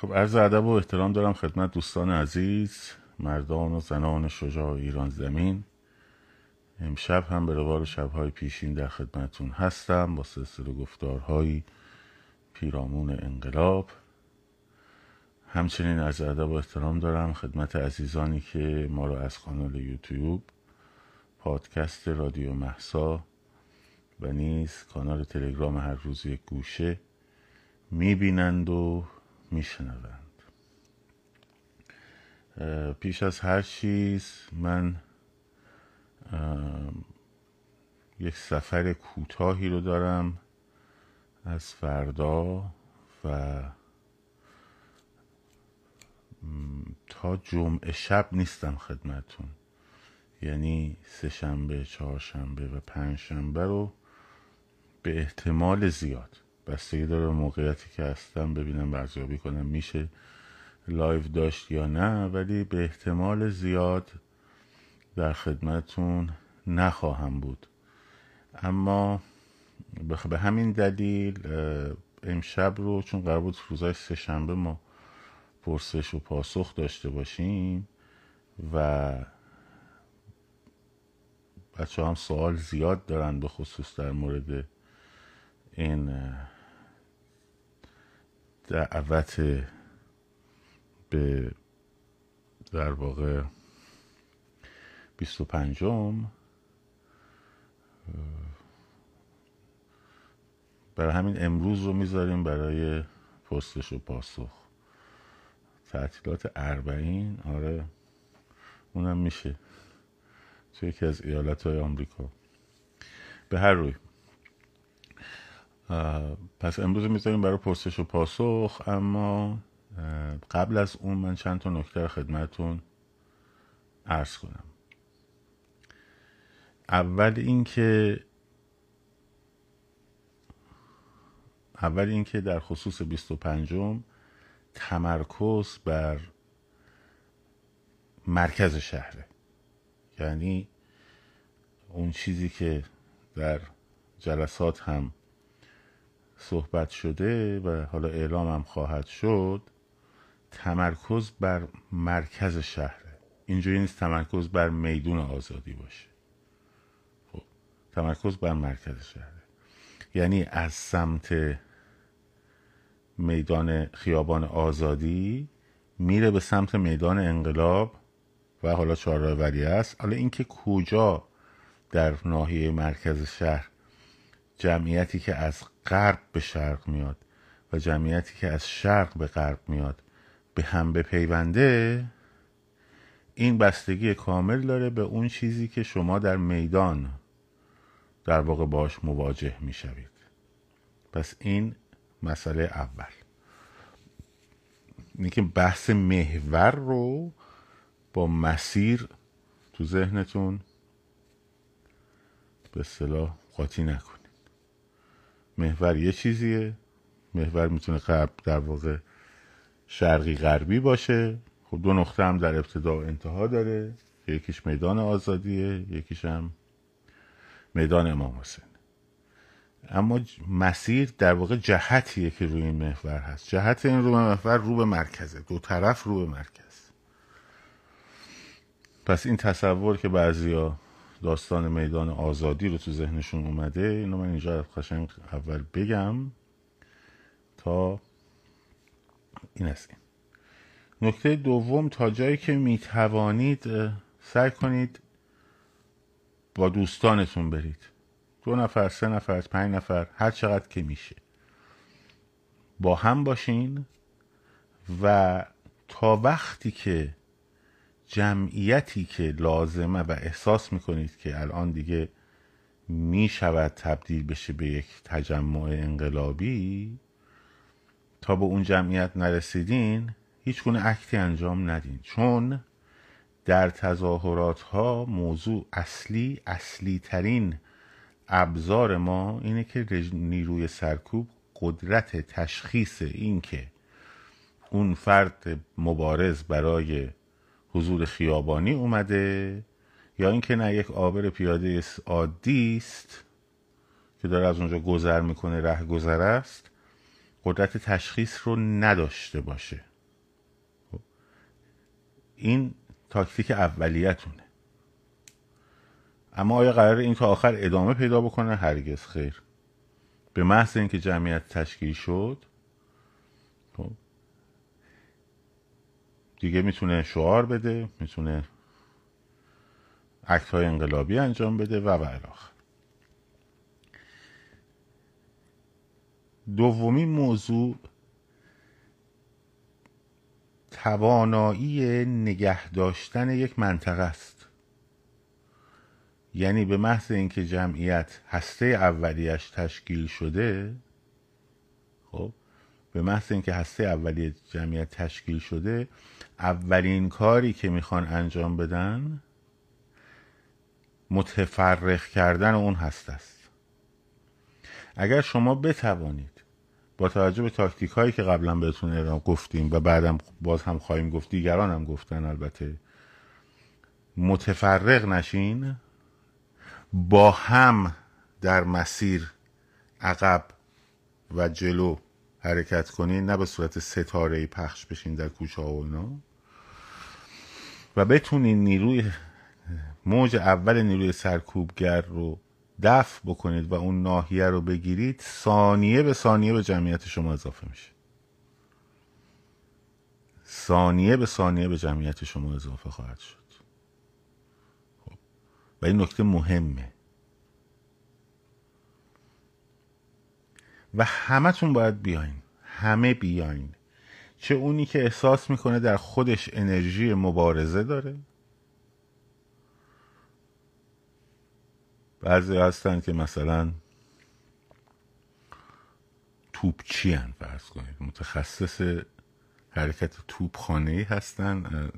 خب عرض ادب و احترام دارم خدمت دوستان عزیز مردان و زنان شجاع ایران زمین. امشب هم به روال شبهای پیشین در خدمتون هستم با سلسله گفتارهایی پیرامون انقلاب. همچنین از ادب و احترام دارم خدمت عزیزانی که ما رو از کانال یوتیوب پادکست رادیو محسا و نیز کانال تلگرام هر روز یک گوشه می‌بینند و میشنوند. پیش از هر چیز من یک سفر کوتاهی رو دارم از فردا و تا جمعه شب نیستم خدمتون یعنی سه شنبه چهار شنبه و پنج شنبه رو به احتمال زیاد. بستگی داره موقعیتی که هستم ببینم ارزیابی کنم میشه لایو داشت یا نه ولی به احتمال زیاد در خدمتون نخواهم بود. اما به همین دلیل امشب رو چون قرار بود روزای سه شنبه ما پرسش و پاسخ داشته باشیم و بچه هم سوال زیاد دارن به خصوص در مورد این دعوت به در واقع بیست و پنجم برای همین امروز رو می‌ذاریم برای پستش و پاسخ. تعطیلات اربعین آره اونم میشه. توی یکی از ایالت های آمریکا. به هر روی. پس امروز می‌ذاریم برای پرسش و پاسخ اما قبل از اون من چند تا نکته خدمتون عرض کنم. اول اینکه اول اینکه در خصوص 25 تمرکز بر مرکز شهره. یعنی اون چیزی که در جلسات هم صحبت شده و حالا اعلام هم خواهد شد تمرکز بر مرکز شهره اینجوری نیست تمرکز بر میدون آزادی باشه. خب تمرکز بر مرکز شهره یعنی از سمت میدان خیابان آزادی میره به سمت میدان انقلاب و حالا چهارراه ولی است حالا اینکه کجا در ناحیه مرکز شهر جمعیتی که از غرب به شرق میاد و جمعیتی که از شرق به غرب میاد به هم بپیونده این بستگی کامل داره به اون چیزی که شما در میدان در واقع باش مواجه می‌شوید. پس این مسئله اول. اینه که بحث محور رو با مسیر تو ذهنتون به اصطلاح قاطی نکنید. محور یه چیزیه. محور می‌تونه قبل در واقع شرقی غربی باشه. خب دو نقطه هم در ابتدا و انتها داره. یکیش میدان آزادیه یکیش هم میدان امام حسین. اما مسیر در واقع جهتیه که روی این محور هست. جهت این رو محور رو به مرکزه. دو طرف رو به مرکز. پس این تصور که بعضیا داستان میدان آزادی رو تو ذهنشون اومده اینو من اینجا قشنگ اول بگم تا این است این نکته دوم تا جایی که می‌توانید سعی کنید با دوستانتون برید. دو نفر سه نفر پنج نفر هر چقدر که میشه. با هم باشین و تا وقتی که جمعیتی که لازمه و احساس می‌کنید که الان دیگه می‌شود تبدیل بشه به یک تجمع انقلابی تا به اون جمعیت نرسیدین هیچ گونه اکتی انجام ندین. چون در تظاهرات ها موضوع اصلی اصلی ترین ابزار ما اینه که نیروی سرکوب قدرت تشخیص این که اون فرد مبارز برای حضور خیابانی اومده یا اینکه نه یک آبر پیاده عادی است که داره از اونجا گذر می‌کنه ره گذر است. قدرت تشخیص رو نداشته باشه. این تاکتیک اولیتونه. اما آیا قرار این تا آخر ادامه پیدا بکنه؟ هرگز خیر. به محض اینکه جمعیت تشکیل شد خب دیگه می‌تونه شعار بده می‌تونه اکت های انقلابی انجام بده و و دومی موضوع توانایی نگه داشتن یک منطقه است. یعنی به محض اینکه جمعیت هسته اولیش تشکیل شده خب به محض اینکه هسته اولیه جمعیت تشکیل شده اولین کاری که می‌خوان انجام بدن متفرق کردن اون هست است. اگر شما بتوانید با توجه به تاکتیک هایی که قبلا بهتون ارائه گفتیم و بعدم باز هم خواهیم گفت دیگران هم گفتن البته متفرق نشین با هم در مسیر عقب و جلو حرکت کنین نه به صورت ستاره پخش بشین در کوچه ها و اینا. و بتونین نیروی موج اول نیروی سرکوبگر رو دفع بکنید و اون ناحیه رو بگیرید ثانیه به ثانیه به جمعیت شما اضافه میشه. ثانیه به ثانیه به جمعیت شما اضافه خواهد شد. خب. و این نکته مهمه. و همتون باید بیاین. همه بیاین. چه اونی که احساس می‌کنه در خودش انرژی مبارزه داره؟ بعضی هستن که مثلا توپچی هن فرض کنید؟ متخصص حرکت توپخانه ای هستن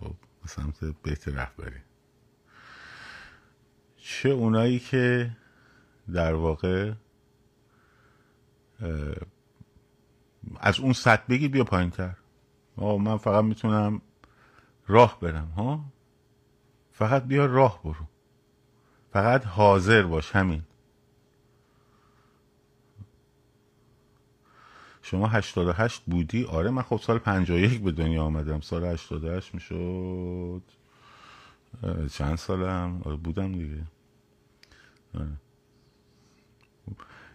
خب، به سمت بیت رهبری. چه اونایی که در واقع از اون سطح بگی بیا پایین تر. من فقط می‌تونم راه برم ها؟ فقط بیا راه برو. فقط حاضر باش همین. شما 88 بودی؟ آره من خب سال 51 به دنیا آمدم. سال 88 می‌شد. چند سالم؟ آره بودم دیگه. آره.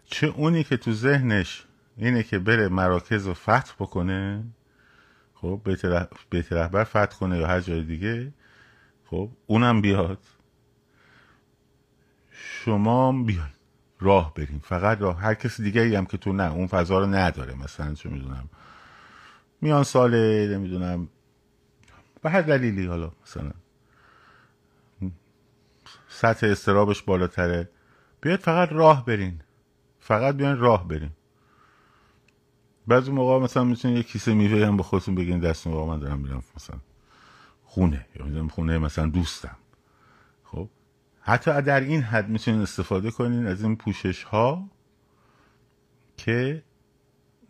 چه اونی که تو ذهنش اینه که بره مراکز رو فتح بکنه خب بیت رهبر فتح کنه یا هر جای دیگه خب اونم بیاد. شما بیاین راه بریم. فقط راه هر کسی دیگه ای هم که تو نه اون فضا رو نداره مثلا چه می‌دونم. میان ساله نمی‌دونم. به هر دلیلی حالا مثلا. سطح استرابش بالاتره. بیاید فقط راه برین. فقط بیاین راه برین بعضی موقع مثلا می‌تونید یه کیسه میوه هم به خودتون بگین دست موقع من دارم میرم مثلا خونه یا می‌دونم خونه مثلا دوستم. خب؟ حتی در این حد می‌تونید استفاده کنین از این پوشش ها که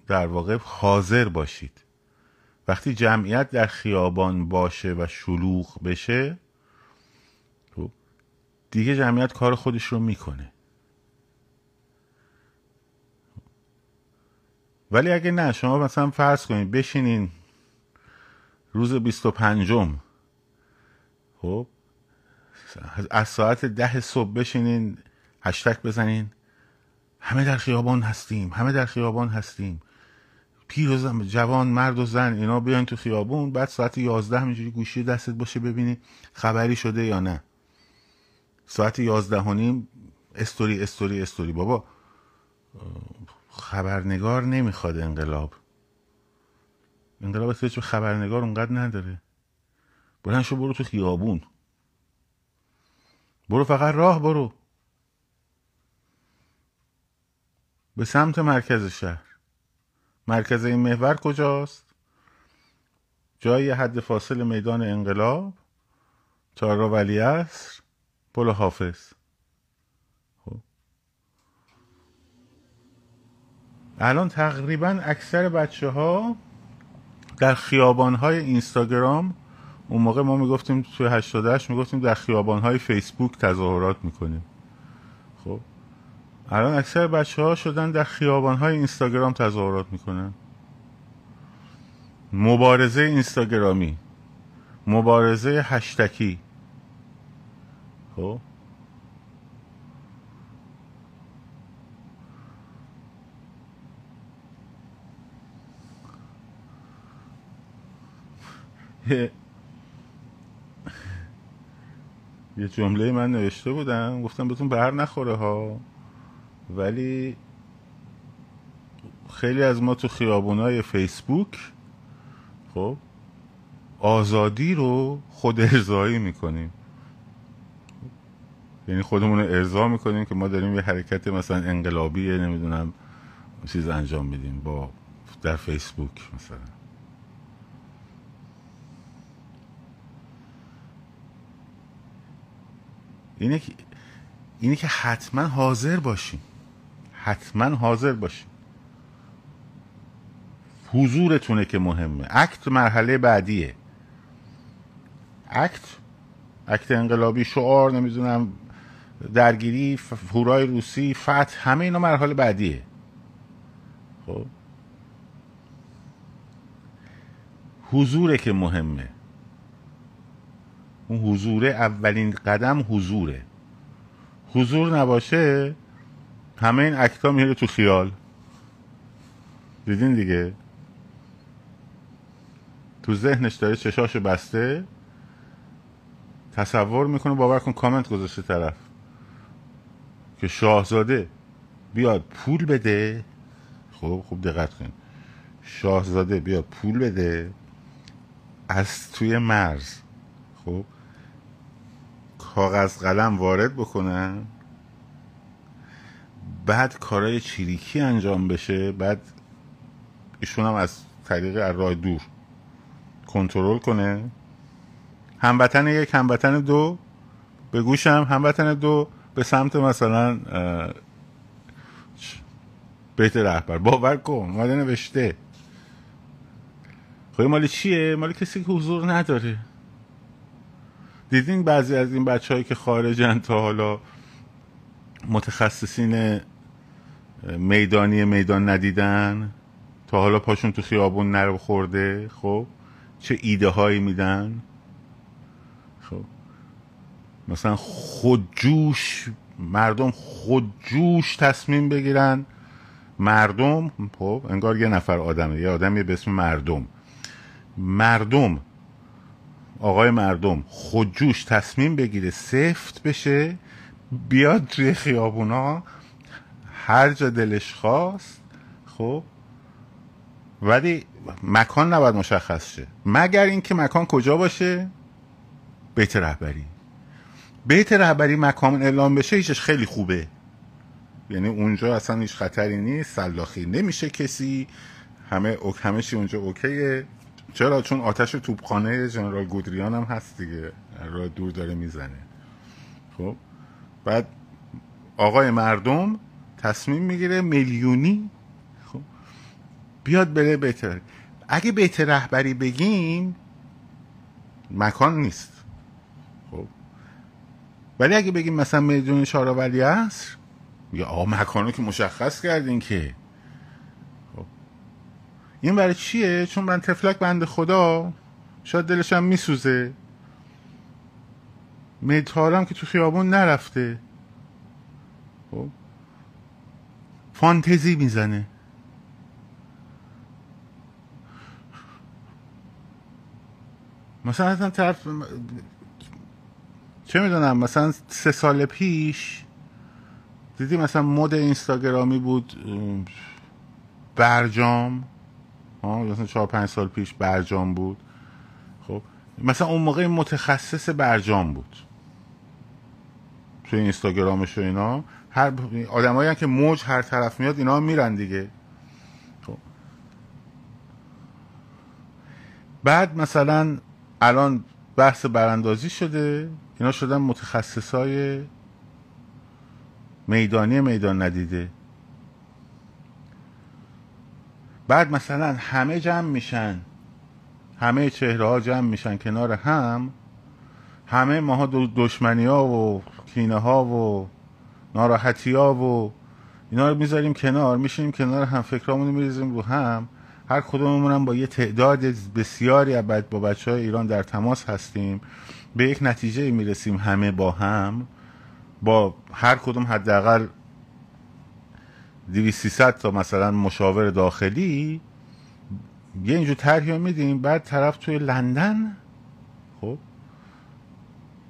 در واقع حاضر باشید. وقتی جمعیت در خیابان باشه و شلوغ بشه خب دیگه جمعیت کار خودش رو می‌کنه. ولی اگه نه شما مثلا فرض کنید بشینین روز 25 خب از ساعت ده صبح بشینین هشتک بزنین. همه در خیابان هستیم همه در خیابان هستیم. پیر و زن جوان مرد و زن اینا بیاین تو خیابون بعد ساعت یازده همینجوری گوشی دستت باشه ببینی خبری شده یا نه. ساعت یازده و نیم استوری استوری استوری. بابا خبرنگار نمی‌خواد انقلاب. انقلاب اصلا خبرنگار اونقدر نداره. بلند شو برو تو خیابون. برو فقط راه برو. به سمت مرکز شهر. مرکز این محور کجاست؟ جای حد فاصل میدان انقلاب چهارراه ولی اصر پل حافظ. الان تقریبا اکثر بچه ها در خیابان های اینستاگرام اون موقع ما می‌گفتیم توی 88 می‌گفتیم در خیابان های فیسبوک تظاهرات می‌کنیم. خب؟ الان اکثر بچه ها شدن در خیابان های اینستاگرام تظاهرات می‌کنن. مبارزه اینستاگرامی مبارزه هشتکی. خب؟ یه جمله من نوشته بودم گفتم بهتون بر نخوره ها. ولی خیلی از ما تو خیابونای فیسبوک خب آزادی رو خود ارزایی می‌کنیم. یعنی خودمون رو ارضا می‌کنیم که ما داریم یه حرکت مثلا انقلابی نمی‌دونم چیز انجام میدیم با در فیسبوک مثلا. اینه که اینه که حتما حاضر باشیم. حتما حاضر باشیم. حضورتونه که مهمه. اکت مرحله بعدیه. اکت اکت انقلابی شعار نمی‌دونم درگیری هورای روسی فتح همه اینا مرحله بعدیه. خب؟ حضوره که مهمه. اون حضوره اولین قدم حضوره. حضور نباشه همه این اکتا میره تو خیال. دیدین دیگه؟ تو ذهنش داره چشاشو بسته. تصور می‌کنه باور کن کامنت گذاشته طرف. که شاهزاده بیاد پول بده. خب خوب دقت کن شاهزاده بیاد پول بده. از توی مرز. خب کاغذ قلم وارد بکنن بعد کارای چیریکی انجام بشه. بعد ایشون هم از طریق راه دور کنترل کنه. هموطن یک هموطن دو. به گوشم هموطن دو. به سمت مثلا بیت رهبر. باور کن اومده نوشته. خب مال چیه؟ مال کسی که حضور نداره. دیدین بعضی از این بچه هایی که خارجن تا حالا متخصصین میدانی میدان ندیدن؟ تا حالا پاشون تو خیابون نرو خورده؟ خب؟ چه ایده هایی میدن؟ خب؟ مثلا خودجوش مردم خودجوش تصمیم بگیرن. مردم خب انگار یه نفر آدمه یه آدمی به اسم مردم. مردم آقای مردم خودجوش تصمیم بگیره سفت بشه بیاد توی خیابونا هر جا دلش خواست خب. ولی مکان نباید مشخص شه. مگر اینکه مکان کجا باشه؟ بیت رهبری. بیت رهبری مکان اعلام بشه هیچش خیلی خوبه. یعنی اونجا اصلا هیچ خطری نیست سلاخی. نمیشه کسی همه همه چی اونجا اوکیه. چرا؟ چون آتش توپخانه جنرال گودریان هم هست دیگه. راه دور داره می‌زنه. خب؟ بعد آقای مردم تصمیم می‌گیره میلیونی خب؟ بیاد بره بهتر. اگه بیت رهبری بگیم مکان نیست. خب؟ ولی اگه بگیم مثلا میدون شاراولی هست یا آقا مکانو که مشخص کردین که این برای چیه؟ چون من تفلک بند خدا شاید دلشم میسوزه. میتارم که تو خیابون نرفته. خب؟ فانتزی می‌زنه. مثلا اصلا طرف چه می‌دونم؟ مثلا سه سال پیش دیدی مثلا مد اینستاگرامی بود برجام. مثلا چهار پنج سال پیش برجام بود. خب مثلا اون موقع متخصص برجام بود. توی اینستاگرامش و اینا. هر آدمایی که موج هر طرف میاد اینا میرن دیگه. خب. بعد مثلا الان بحث براندازی شده. اینا شدن متخصصای میدانی میدان ندیده. بعد مثلا همه جمع میشن همه چهره ها جمع میشن کنار هم همه ماها دشمنی ها و کینه ها و ناراحتی ها و اینا رو می‌ذاریم کنار میشینیم کنار هم فکرامونو میریزیم رو هم. هر کدوممون هم با یه تعداد بسیاری با بچه های ایران در تماس هستیم. به یک نتیجه می‌رسیم همه با هم با هر کدوم حداقل 2300 تا مثلا مشاور داخلی یه اینجور طرحی میدیم. بعد طرف توی لندن خب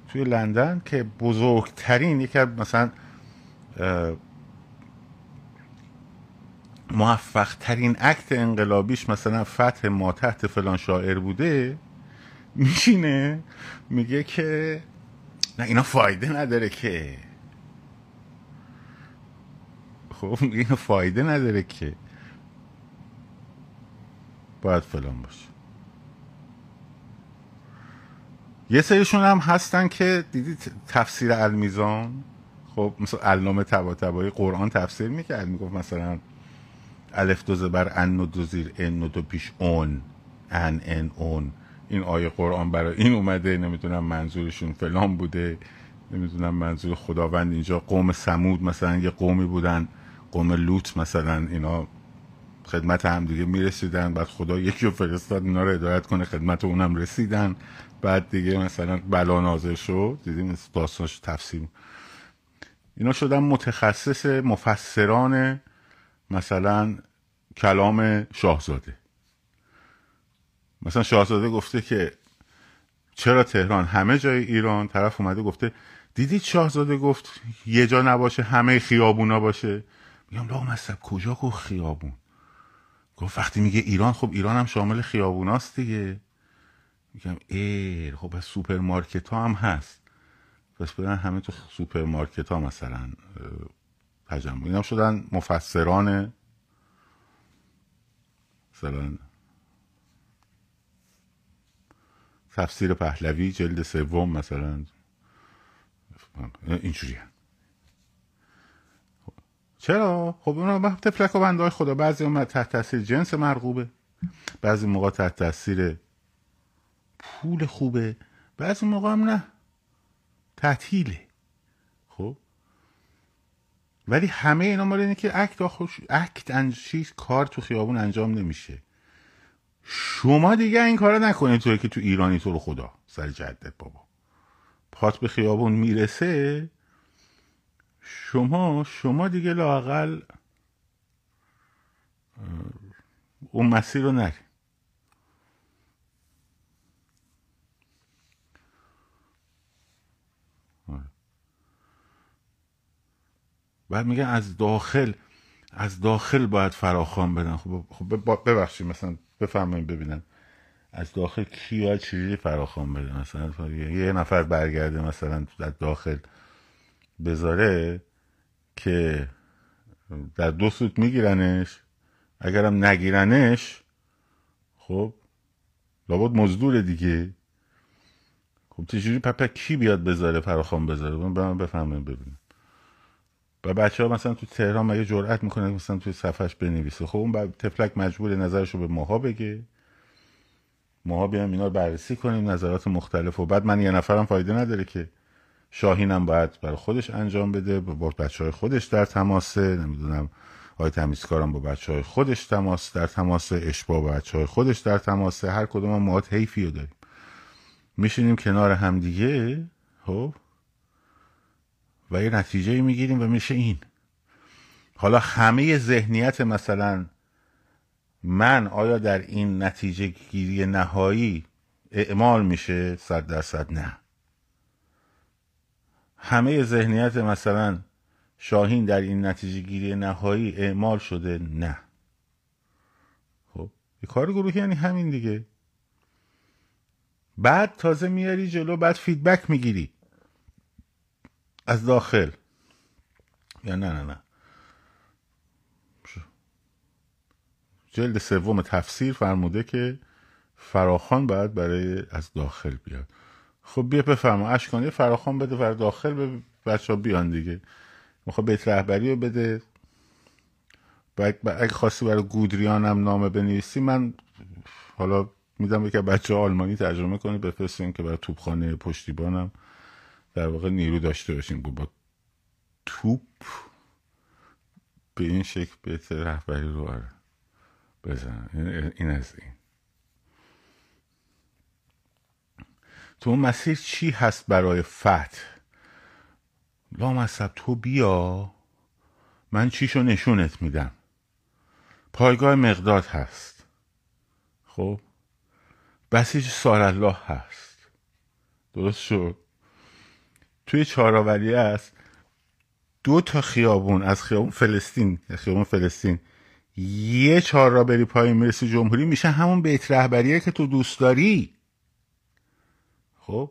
توی لندن که بزرگترین یکی مثلا موفق ترین عکت انقلابیش مثلا فتح ما تحت فلان شاعر بوده میشینه میگه که نه اینا فایده نداره که. خب این فایده نداره که. باید فلان باشه. یه سریشون هم هستن که دیدی تفسیر المیزان؟ خب مثلا علامه تبا تبایی قرآن تفسیر می‌کرد می‌گفت مثلا الف دو زبر ان و دو زیر ان و دو پیش اون ان ان اون. این آیه قرآن برای این اومده نمی‌دونم منظورشون فلان بوده نمی‌دونم منظور خداوند اینجا. قوم سمود مثلا یه قومی بودن. قوم لوط مثلا اینا خدمت هم دیگه می‌رسیدن بعد خدا یکی رو فرستاد اینا رو هدایت کنه خدمت اونم رسیدن. بعد دیگه مثلا بلا نازل شد دیدیم داستانش تفسیر. اینا شدن متخصص مفسران مثلا کلام شاهزاده. مثلا شاهزاده گفته که چرا تهران؟ همه جای ایران طرف اومده گفته دیدید شاهزاده گفت یه جا نباشه همه خیابونا باشه؟ میگم لا مصب کجا گفت خیابون؟ گفت وقتی میگه ایران خب ایران هم شامل خیابوناست دیگه. میگم ای خب از سوپرمارکت ها هم هست. پس برن همه تو سوپرمارکت ها مثلا تجمع اینا شدن مفسران مثلا تفسیر پهلوی جلد سوم مثلا. اینجوری چرا؟ خب اونا تفلک و بنده خدا. بعضی هم تحت تاثیر جنس مرغوبه. بعضی موقع تحت تاثیر پول خوبه. بعضی موقع هم نه. تعطیله خب؟ ولی همه اینا مال اینه که اکت خوش اکت انشیش کار تو خیابون انجام نمیشه. شما دیگه این کارو نکنید توی که تو ایرانی تو رو خدا سر جدت بابا. پات به خیابون می‌رسه شما شما دیگه لاقل اون مسیر رو نری. بعد میگن از داخل از داخل باید فراخوان بدن. خب, خب ببخشید مثلا بفرمایید ببینن از داخل کی باید چجوری فراخوان بده مثلا یه نفر برگرده مثلا در داخل. بذاره که در دو سوت میگیرنش اگرم نگیرنش خب لابد مزدور دیگه. خب چجوری پپه کی بیاد بذاره فراخوان بذاره؟ من بفهمم ببینم. و بچه ها مثلا تو تهران مگه جرأت می‌کنه مثلا توی صفحش بنویسه؟ خب اون تفلک مجبور نظرشو به ماها بگه. ماها بیام اینا رو بررسی کنیم نظرات مختلف و بعد من یه نفرم فایده نداره که شاهینم باید برای خودش انجام بده با بچه های خودش در تماسه نمی‌دونم آقای تمیزکارم با بچه های خودش تماس در تماسه اشبا با بچه های خودش در تماسه هر کدوم هم مواد حیفی رو داریم. میشینیم کنار همدیگه خب؟ و یه نتیجه می‌گیریم و میشه این. حالا همه ذهنیت مثلا من آیا در این نتیجه گیری نهایی اعمال میشه؟ صد درصد نه. همه ذهنیت مثلا شاهین در این نتیجه گیری نهایی اعمال شده نه. خب یه کار گروهی یعنی همین دیگه. بعد تازه میاری جلو بعد فیدبک می‌گیری. از داخل. یا نه نه نه. جلد سوم تفسیر فرموده که فراخان باید برای از داخل بیاد. خب بیا بفرما. اشکانی فراخان بده برای داخل به بچه ها بیان دیگه. می‌خواد بیت رهبری رو بده. اگه خواستی برای گودریان هم نامه بنویسی من حالا میدم که بچه آلمانی ترجمه کنی بفرستیم که برای توپخانه پشتیبانم. در واقع نیرو داشته باشیم. با توپ به این شکل بیت رهبری رو آره بزن این از این. تو مسیر چی هست برای فتح؟ لامصب تو بیا من چیشو نشونت میدم. پایگاه مقداد هست. خب؟ بسیج سارالله هست. درست شد؟ توی چهارآوری است دو تا خیابون از خیابون فلسطین خیابون فلسطین یه چهار را بری پایین می‌رسی جمهوری میشه همون بیت رهبریه که تو دوست داری؟ خب؟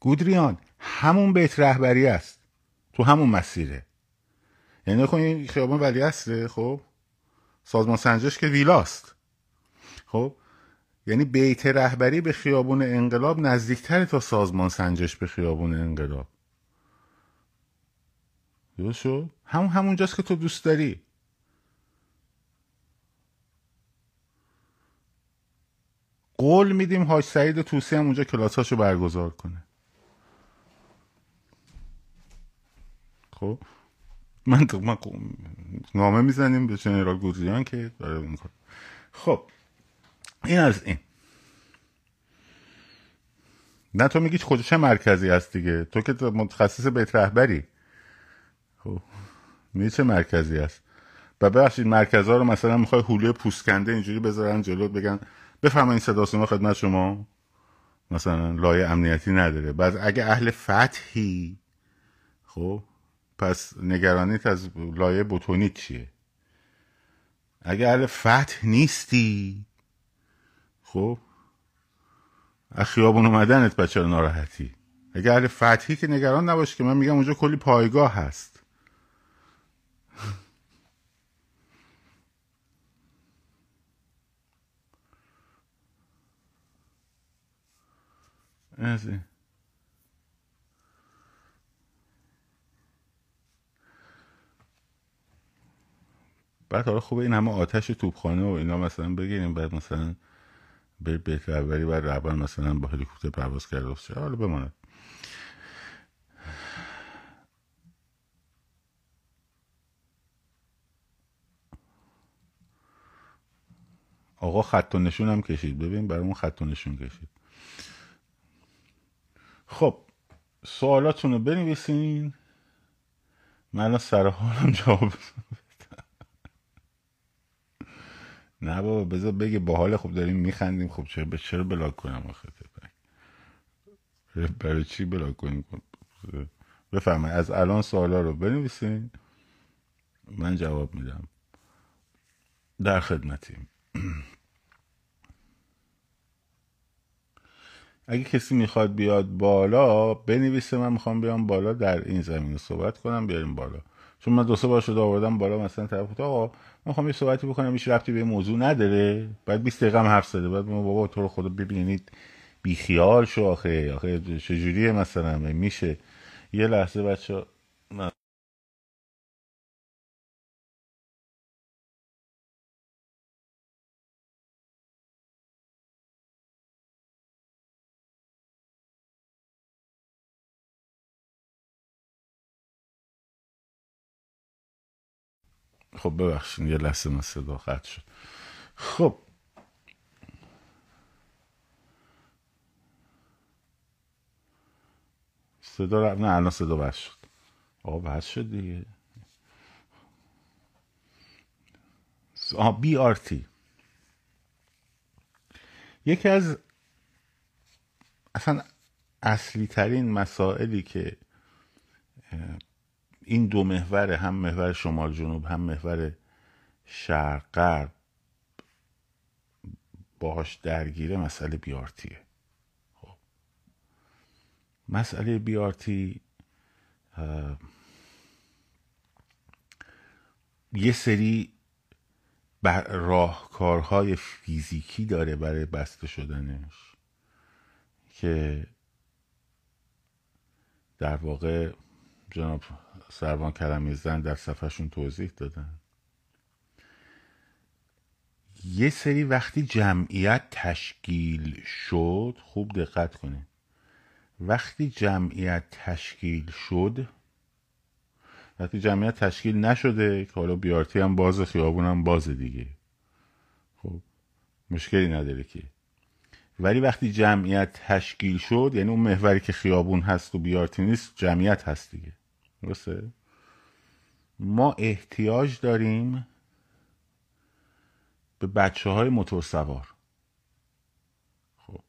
گودریان همون بیت رهبری است. تو همون مسیره. یعنی کن این خیابان ولی هسته خب؟ سازمان سنجش که ویلاست. خب؟ یعنی بیت رهبری به خیابون انقلاب نزدیکتر تا سازمان سنجش به خیابون انقلاب. درست شد؟ همون همونجاست که تو دوست داری. قول میدیم حاج سعید توسی هم اونجا کلاساشو برگزار کنه. خب. من تو من نامه می‌زنیم به جنرال گودریان که داره اون خب. این از این. نه تو میگی خود چه مرکزی هست دیگه. تو که متخصص بیت رهبری. خب. میگی چه مرکزی هست؟ و ببخشید مرکزها رو مثلا می‌خوای حوله پوسکنده اینجوری بذارن جلو بگن بفرمایید صدا سیما خدمت شما. مثلا لایه امنیتی نداره. بعد اگه اهل فتحی خب پس نگرانیت از لایه بوتونی چیه؟ اگه اهل فتح نیستی خب از خیابون اومدنت بچه ناراحتی. اگه اهل فتحی که نگران نباش که من میگم اونجا کلی پایگاه هست. از بعد حالا خوبه این همه آتش توپخانه و اینا مثلا بگیریم بعد مثلا به بهتر بعد رهبر مثلا با هلیکوپتر پرواز کرده باشه. حالا بماند. آقا خط و نشون هم کشید. ببین برای اون خط و نشون کشید. خب سوالاتون رو بنویسین. من سر حالم جواب نه بابا بذار بگه باحال خوب داریم میخندیم. خب چرا به چرا بلاک کنم آخه؟ برای چی بلاک کنیم؟ بفرمایید از الان سوالا رو بنویسین. من جواب میدم. در خدمتیم. اگه کسی می‌خواد بیاد بالا بنویسه من می‌خوام بیام بالا در این زمینه صحبت کنم بیاریم بالا. چون من دو سه بار شده آوردم بالا مثلا طرف آقا می‌خوام یه صحبتی بکنم هیچ رفتی به موضوع نداره. بعد 20 دقیقه هم حرف زده. بعد بابا تو رو خدا ببینید. بیخیال شو آخه. آخه چجوریه مثلا؟ میشه. یه لحظه بچه خب ببخشید یه لحظه من صدا قطع شد. خب. صدا نه الان صدا بس شد. آقا بس شد دیگه. آه بی آرتی یکی از اصلا اصلی ترین مسائلی که این دو محور هم محور شمال جنوب هم محور شرق غرب باهاش درگیره مسئله بیارتیه خب. مسئله بیارتی یه سری راهکارهای فیزیکی داره برای بسته شدنش که در واقع جناب سروان کرمیزن در صفحشون توضیح دادن یه سری وقتی جمعیت تشکیل شد خوب دقت کنید. وقتی جمعیت تشکیل شد وقتی جمعیت تشکیل نشده که حالا بیارتی هم باز خیابون هم باز دیگه. مشکلی نداره که ولی وقتی جمعیت تشکیل شد یعنی اون محوری که خیابون هست و بیارتی نیست جمعیت هست دیگه. درسته؟ ما احتیاج داریم به بچه های موتور سوار خب.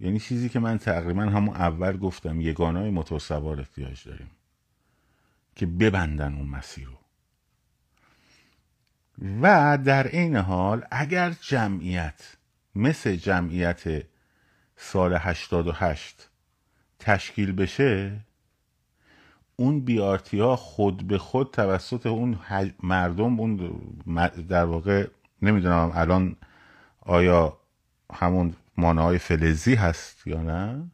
یعنی چیزی که من تقریبا همون اول گفتم یگانه های موتور سوار احتیاج داریم که ببندن اون مسیر رو. و در این حال اگر جمعیت مثل جمعیت سال 88 تشکیل بشه اون بیارتی ها خود به خود توسط اون مردم اون در واقع نمی‌دونم الان آیا همون مانع فلزی هست یا نه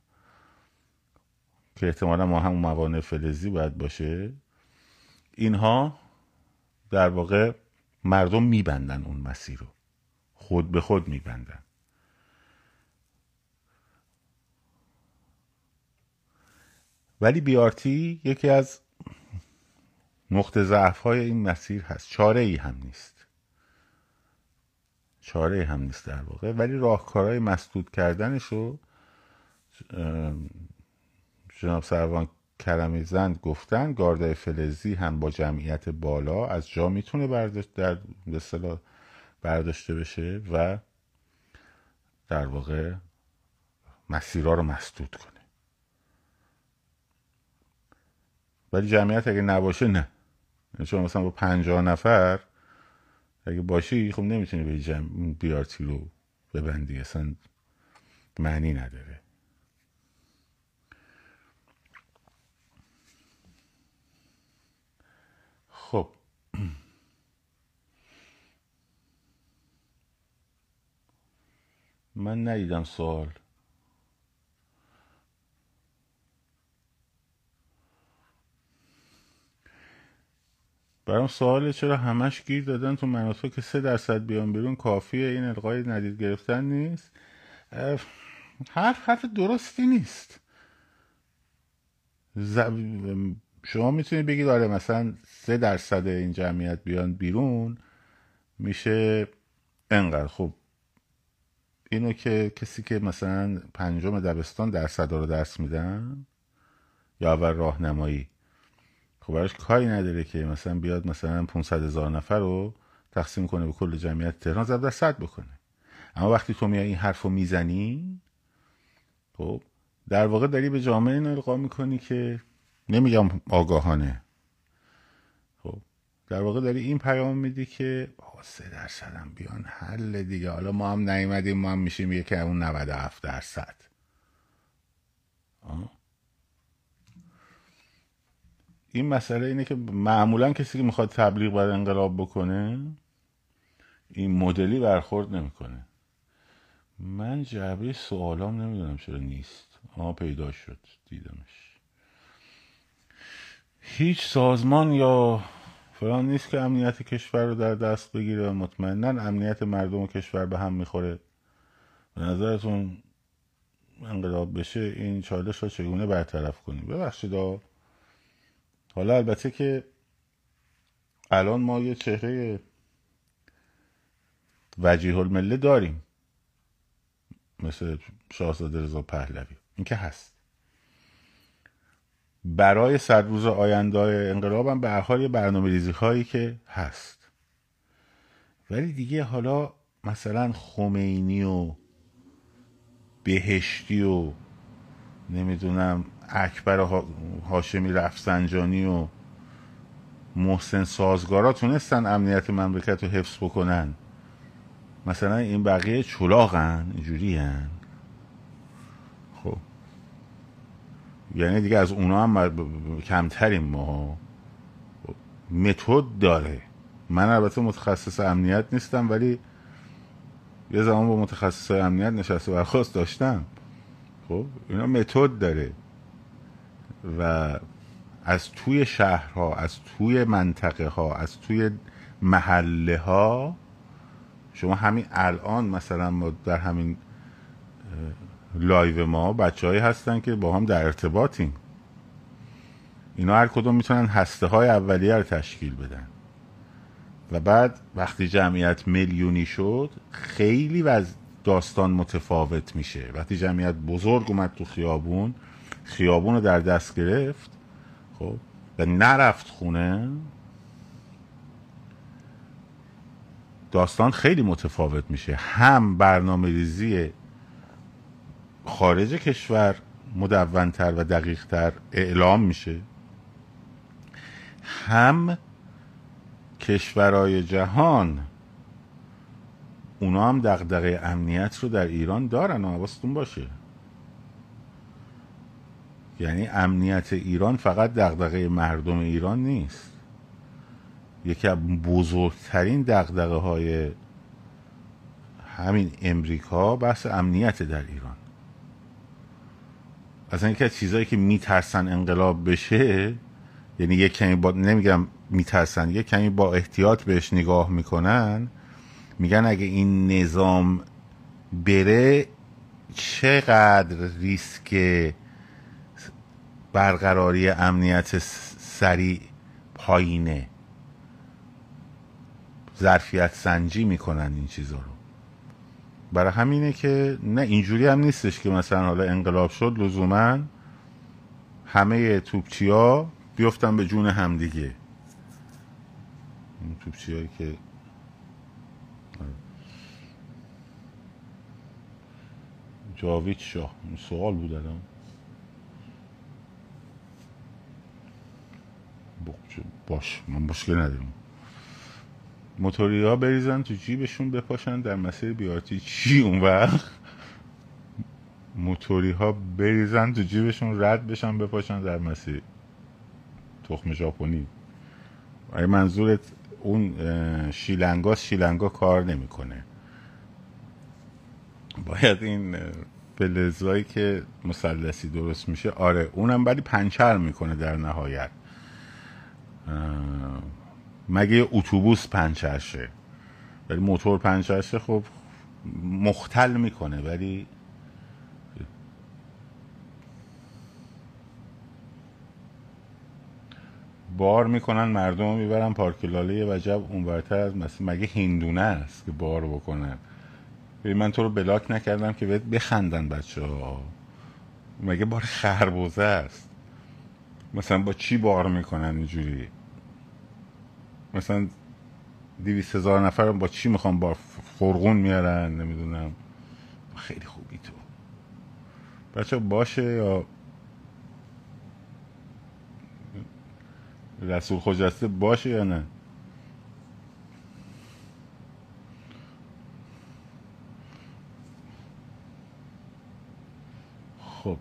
که احتمالا ما همون موانع فلزی باید باشه. اینها در واقع مردم میبندن اون مسیر رو خود به خود میبندن. ولی بیارتی یکی از نقطه ضعف های این مسیر هست. چاره ای هم نیست. چاره ای هم نیست در واقع. ولی راهکارهای مسدود کردنش رو جناب سروان کرمی زند گفتن گاردای فلزی هم با جمعیت بالا از جا می‌تونه برداشت در برداشته بشه و در واقع مسیرها رو مسدود کنه. ولی جمعیت اگه نباشه نه. یعنی شما مثلا با پنجاه نفر اگه باشی خب نمی‌تونی به جمع بیارتی رو ببندی. اصلا معنی نداره. خب. من ندیدم سوال. برام سوال چرا همش گیر دادن تو مناطق که سه درصد بیان بیرون کافیه این القای ندید گرفتن نیست؟ حرف حرف درستی نیست. شما می‌تونید بگید آره مثلا سه درصد این جمعیت بیان بیرون میشه انقدر. خب اینو که کسی که مثلا پنجم دبستان درصد رو درس میدن یا اول راهنمایی خب براش کاری نداره که مثلا بیاد مثلا 500 هزار نفر رو تقسیم کنه به کل جمعیت تهران ضرب در صد بکنه. اما وقتی تو میای این حرف رو می‌زنی خب در واقع داری به جامعه این القا می‌کنی که نمیگم آگاهانه. خب در واقع داری این پیام میدی که سه درصد هم بیان حل دیگه. حالا ما هم نیومدیم ما هم میشیم یکی اون 97 درصد. آه. این مسئله اینه که معمولا کسی که می‌خواد تبلیغ بر انقلاب بکنه این مدلی برخورد نمی‌کنه. من جعبه سوالام نمی‌دونم چرا نیست. آه پیدا شد دیدمش. هیچ سازمان یا فلان نیست که امنیت کشور رو در دست بگیره. و مطمئنا امنیت مردم و کشور به هم می‌خوره. به نظرتون انقلاب بشه این چالش رو چگونه برطرف کنیم؟ ببخشید حالا البته که الان ما یه چهره وجیه المله داریم. مثل شاهزاده رضا پهلوی. این که هست. برای صد روز آینده انقلاب هم به حال برنامه ریزی هایی که هست. ولی دیگه حالا مثلا خمینی و بهشتی و نمی‌دونم اکبر هاشمی رفسنجانی و محسن سازگارا تونستن امنیت مملکت رو حفظ بکنن مثلا این بقیه چلاغن اینجوری هن. خب یعنی دیگه از اونا هم کمتریم ما. متد داره من البته متخصص امنیت نیستم ولی یه زمان با متخصص امنیت نشسته برخواست داشتم خب اینا متد داره. و از توی شهرها از توی منطقه ها از توی محله ها شما همین الان مثلا ما در همین لایو ما بچه هایی هستن که با هم در ارتباطیم. اینا هر کدوم می‌تونن هسته های اولیه رو تشکیل بدن. و بعد وقتی جمعیت میلیونی شد خیلی و داستان متفاوت میشه. وقتی جمعیت بزرگ اومد تو خیابون خیابون رو در دست گرفت خب و نرفت خونه. داستان خیلی متفاوت میشه. هم برنامه ریزی خارج کشور مدونتر و دقیقتر اعلام میشه. هم کشورهای جهان اونا هم دغدغه امنیت رو در ایران دارن حواستون باشه. یعنی امنیت ایران فقط دغدغه مردم ایران نیست. یکی از بزرگترین دغدغه های همین امریکا بحث امنیت در ایران. اصلا یکی از چیزهایی که میترسن انقلاب بشه یعنی یک کمی با نمیگم میترسن یک کمی با احتیاط بهش نگاه می‌کنن میگن اگه این نظام بره چقدر ریسک برقراری امنیت سریع پایینه؟ ظرفیت سنجی می‌کنن این چیزا رو. برای همینه که نه اینجوری هم نیستش که مثلا حالا انقلاب شد لزوما همه توپچی ها بیفتن به جون همدیگه این توپچی که جاوید شاه. این سوال بود الان. باش من مشکل ندارم. موتوری ها بریزن تو جیبشون بپاشن در مسیر بیارتی چی اون وقت؟ موتوری ها بریزن تو جیبشون رد بشن بپاشن در مسیر. تخم ژاپنی. اگه منظورت اون شیلنگا؟ شیلنگا کار نمی‌کنه. باید این فلزایی که مثلثی درست میشه آره اونم ولی پنچر می‌کنه در نهایت. مگه اتوبوس پنچر شه؟ ولی موتور پنچر شه خب مختل می‌کنه ولی بار می‌کنن مردم می‌برن پارک لاله وجب اونورتر. از مثل مگه هندونه است که بار بکنن؟ من تو رو بلاک نکردم که بهت بخندن بچه ها مگه بار خربوزه است؟ مثلا با چی بار می‌کنن اینجوری؟ مثلا دیویست هزار نفر با چی می‌خوام با فرغون میارن؟ نمی‌دونم. خیلی خوبی تو. بچه باشه یا رسول خجسته باشه یا نه؟ خب.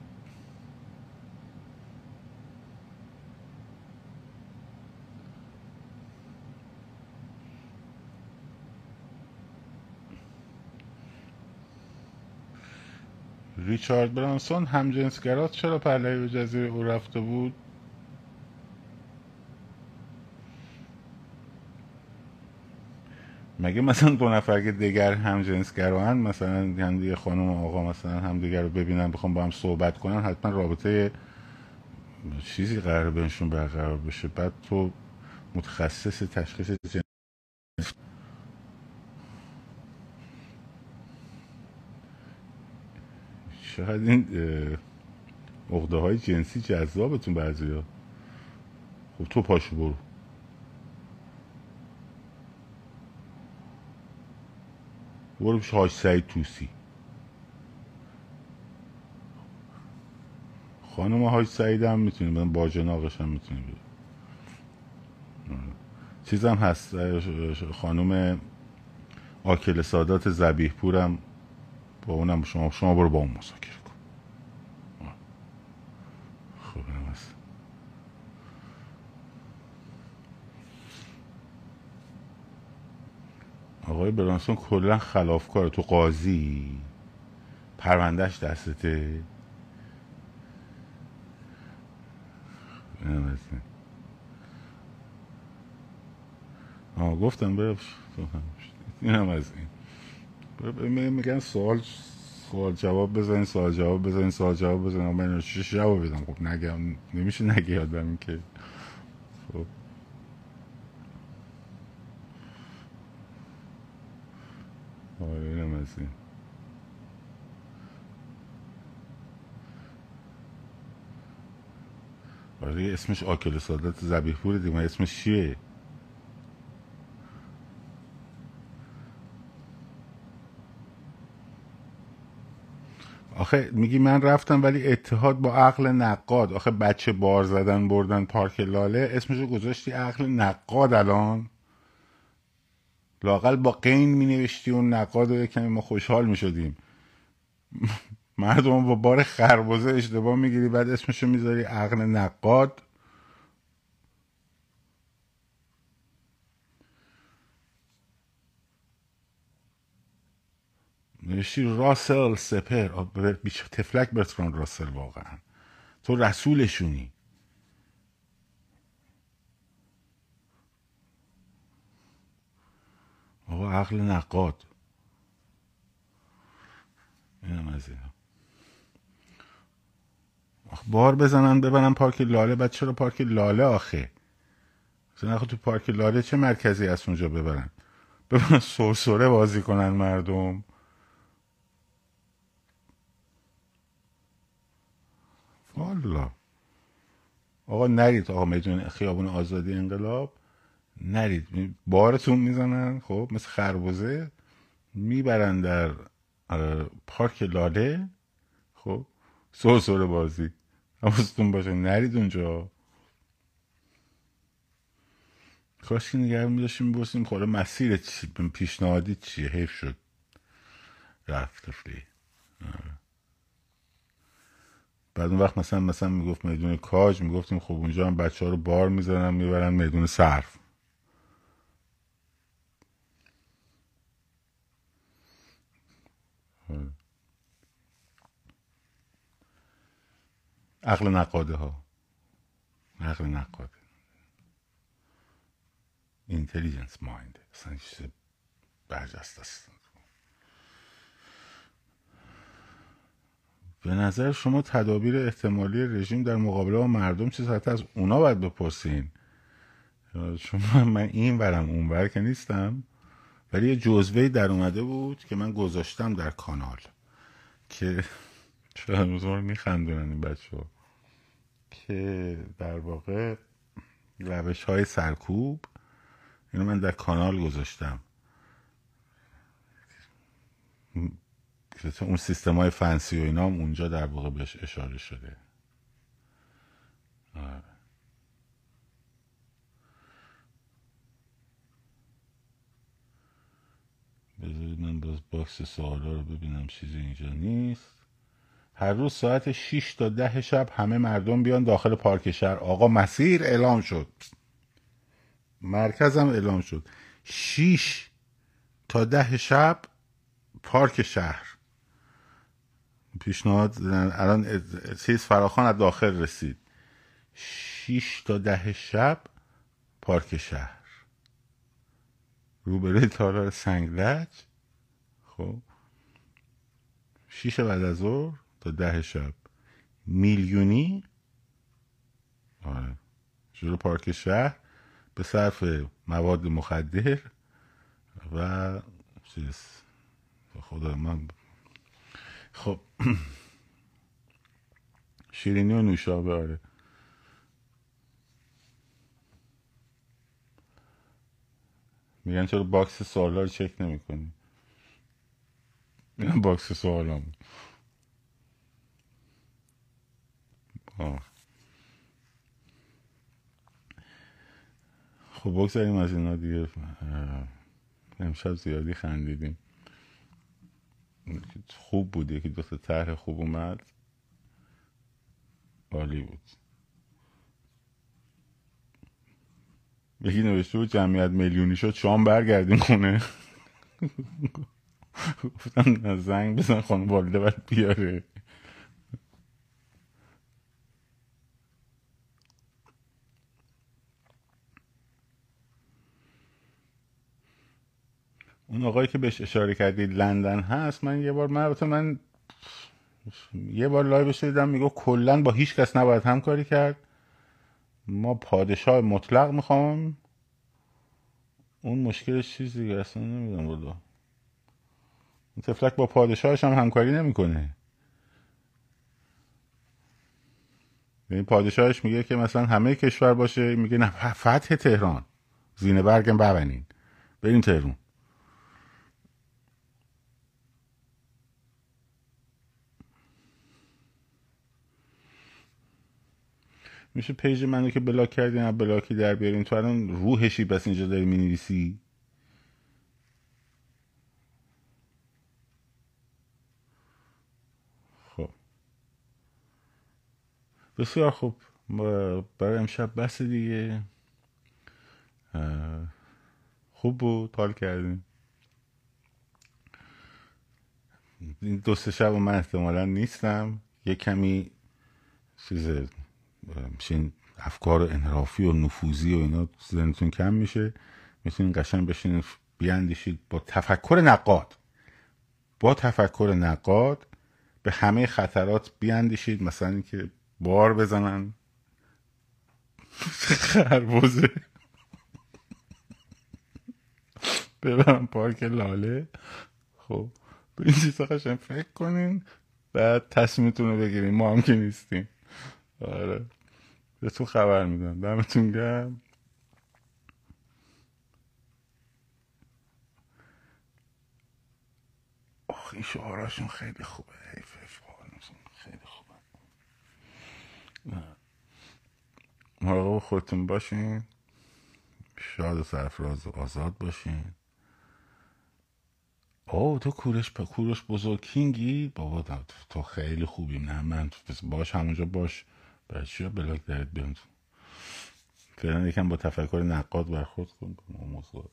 ریچارد برانسون همجنسگرات چرا پهلوی به جزیره او رفته بود؟ مگه مثلا دو نفر که دیگر هم جنسگران مثلا هم دیگه خانم و آقا مثلا هم دیگر رو ببینن بخوام با هم صحبت کنن حتما رابطه چیزی قرار بینشون برقرار بشه. بعد تو متخصص تشخیص جنس شاید این عقده های جنسی جذابتون بعضی ها خب تو پاشو برو. برو پیش حاج سعید توسی. خانم حاج سعید هم می‌تونی با باجناقش هم می‌تونی بید چیزم هست خانم آکل سادات زبیح پورم با اونم شما شما برو با اون مذاکره کن خب هست آقای برانسون کلا خلافکار. تو قاضی؟ پروندهش دستته؟ آه گفتم بره این هم از این. میگن سوال سوال جواب بزنین سوال جواب بزنین سوال جواب بزنین من شش جواب بدم خب نگم نمیشه نگه یادم که خب آره اینم از این آره اسمش آکل سادات زبیح پور دیگه اسمش چیه؟ آخه میگی من رفتم ولی اتحاد با عقل نقاد. آخه بچه بار زدن بردن پارک لاله اسمشو گذاشتی عقل نقاد الان. لاقل با قین می نوشتی اون نقاد رو کمی ما خوشحال می شدیم مردم با بار خربازه اشتباه می‌گیری بعد اسمشو می‌ذاری عقل نقاد. نوشتی راسل سپر. تفلک برتران راسل واقعا. تو رسولشونی. آقا عقل نقاد. اینم از اینا. بار بزنن ببرن پارک لاله. بعد چرا پارک لاله آخه؟ مثلا تو پارک لاله چه مرکزی از اونجا ببرن؟ ببرن سرسره بازی کنن مردم. والا. آقا نرید. آقا میدون خیابون آزادی انقلاب؟ نرید. بارتون می‌زنن خب مثل خربوزه می‌برن در پارک لاله خب سرسره بازی. حواستون باشه نرید اونجا. کاش که نگرم میداشتیم میبرسیم خوره مسیر چی؟ پیشنهادی چیه؟ حیف شد. رفت فلی بعد اون وقت مثلا مثلا می‌گفت میدون کاج می‌گفتیم خب اونجا هم بچه ها رو بار می‌زنن می‌برن میدون صرف. عقل نقاده ها. عقل نقاده. اینتلیجنس مایند اصلا چیز برجست است. به نظر شما تدابیر احتمالی رژیم در مقابله با مردم چیز حتی از اونا باید بپرسین. شما من این برم اون بر که نیستم. ولی یه جزوه در اومده بود که من گذاشتم در کانال که چرا رو میخندونن این بچه ها که در واقع روش های سرکوب اینو من در کانال گذاشتم. اون سیستم های فنسی و اینا هم اونجا در واقع بهش اشاره شده. آره. بذارید من باز box سوالا رو ببینم چیزی اینجا نیست. هر روز ساعت 6 تا ده شب همه مردم بیان داخل پارک شهر. آقا مسیر اعلام شد. مرکزم اعلام شد. 6 تا ده شب پارک شهر. پیشنهاد الان چیز فراخوان از داخل رسید. 6 تا ده شب پارک شهر. روبروی تالار سنگلج خب. شیش بعد از ظهر تا ده شب. میلیونی؟ آره. جلو پارک شهر به صرف مواد مخدر و چیز. خدا من خب. شیرینی و نوشابه آره. میگن چرا box سوالا رو چک نمی کنی میگن box سوالا خب بگذاریم از اینا دیگه. امشب زیادی خندیدیم. خوب بود یکی دو طرح خوب اومد. عالی بود. یکی نوشته بود جمعیت میلیونی شد شام برگردیم خونه. گفتم زنگ بزن خانم والده باید بیاره. اون آقایی که بهش اشاره کردید لندن هست من یه بار من من یه بار لایوش دیدم میگو کلا با هیچ کس نباید همکاری کرد. ما پادشاه مطلق می‌خوام. اون مشکلش چیزی دیگه اصلا نمی‌دونم بودا تفلک با پادشاهش هم همکاری نمی‌کنه. یعنی پادشاهش میگه که مثلا همه کشور باشه میگه نه فتح تهران. زینه برگم ببنین بریم تهرون میشه پیج منو که بلاک کردین بلاکی در بیارین تو الان روحشی بس اینجا داری می‌نویسی؟ خب. بسیار خوب. برای امشب بس دیگه. خوب بود حال کردیم. این دو سه شب من احتمالا نیستم. یه کمی چیز میشین افکار انحرافی و نفوذی و اینا ذهنتون کم میشه. می‌تونین قشنگ بشین بیاندیشید با تفکر نقاد. با تفکر نقاد به همه خطرات بیاندیشید. مثلا اینکه بار بزنن. خربوزه. ببرم پارک لاله. خب به این چیزا قشنگ فکر کنین. بعد تصمیمتون رو بگیرین. ما هم که نیستیم. آره. تو خبر میدم. دمتون گرم. آخ این شعاراشون خیلی خوبه. حیف خیلی خوبه. مراقب خودتون باشین. شاد و سرفراز و آزاد باشین. او تو کورش کورش بزرگ کینگی؟ بابا تو خیلی خوبیم. نه من باش همونجا باش. برای چی بلاک درت بیان فعلا یکم با تفکر نقاد برخورد کن موضوع.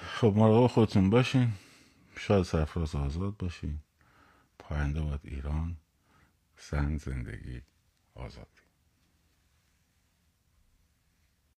خب مراقب خودتون باشین. شاد سرفراز آزاد باشین. پاینده باد ایران سند زندگی آزادی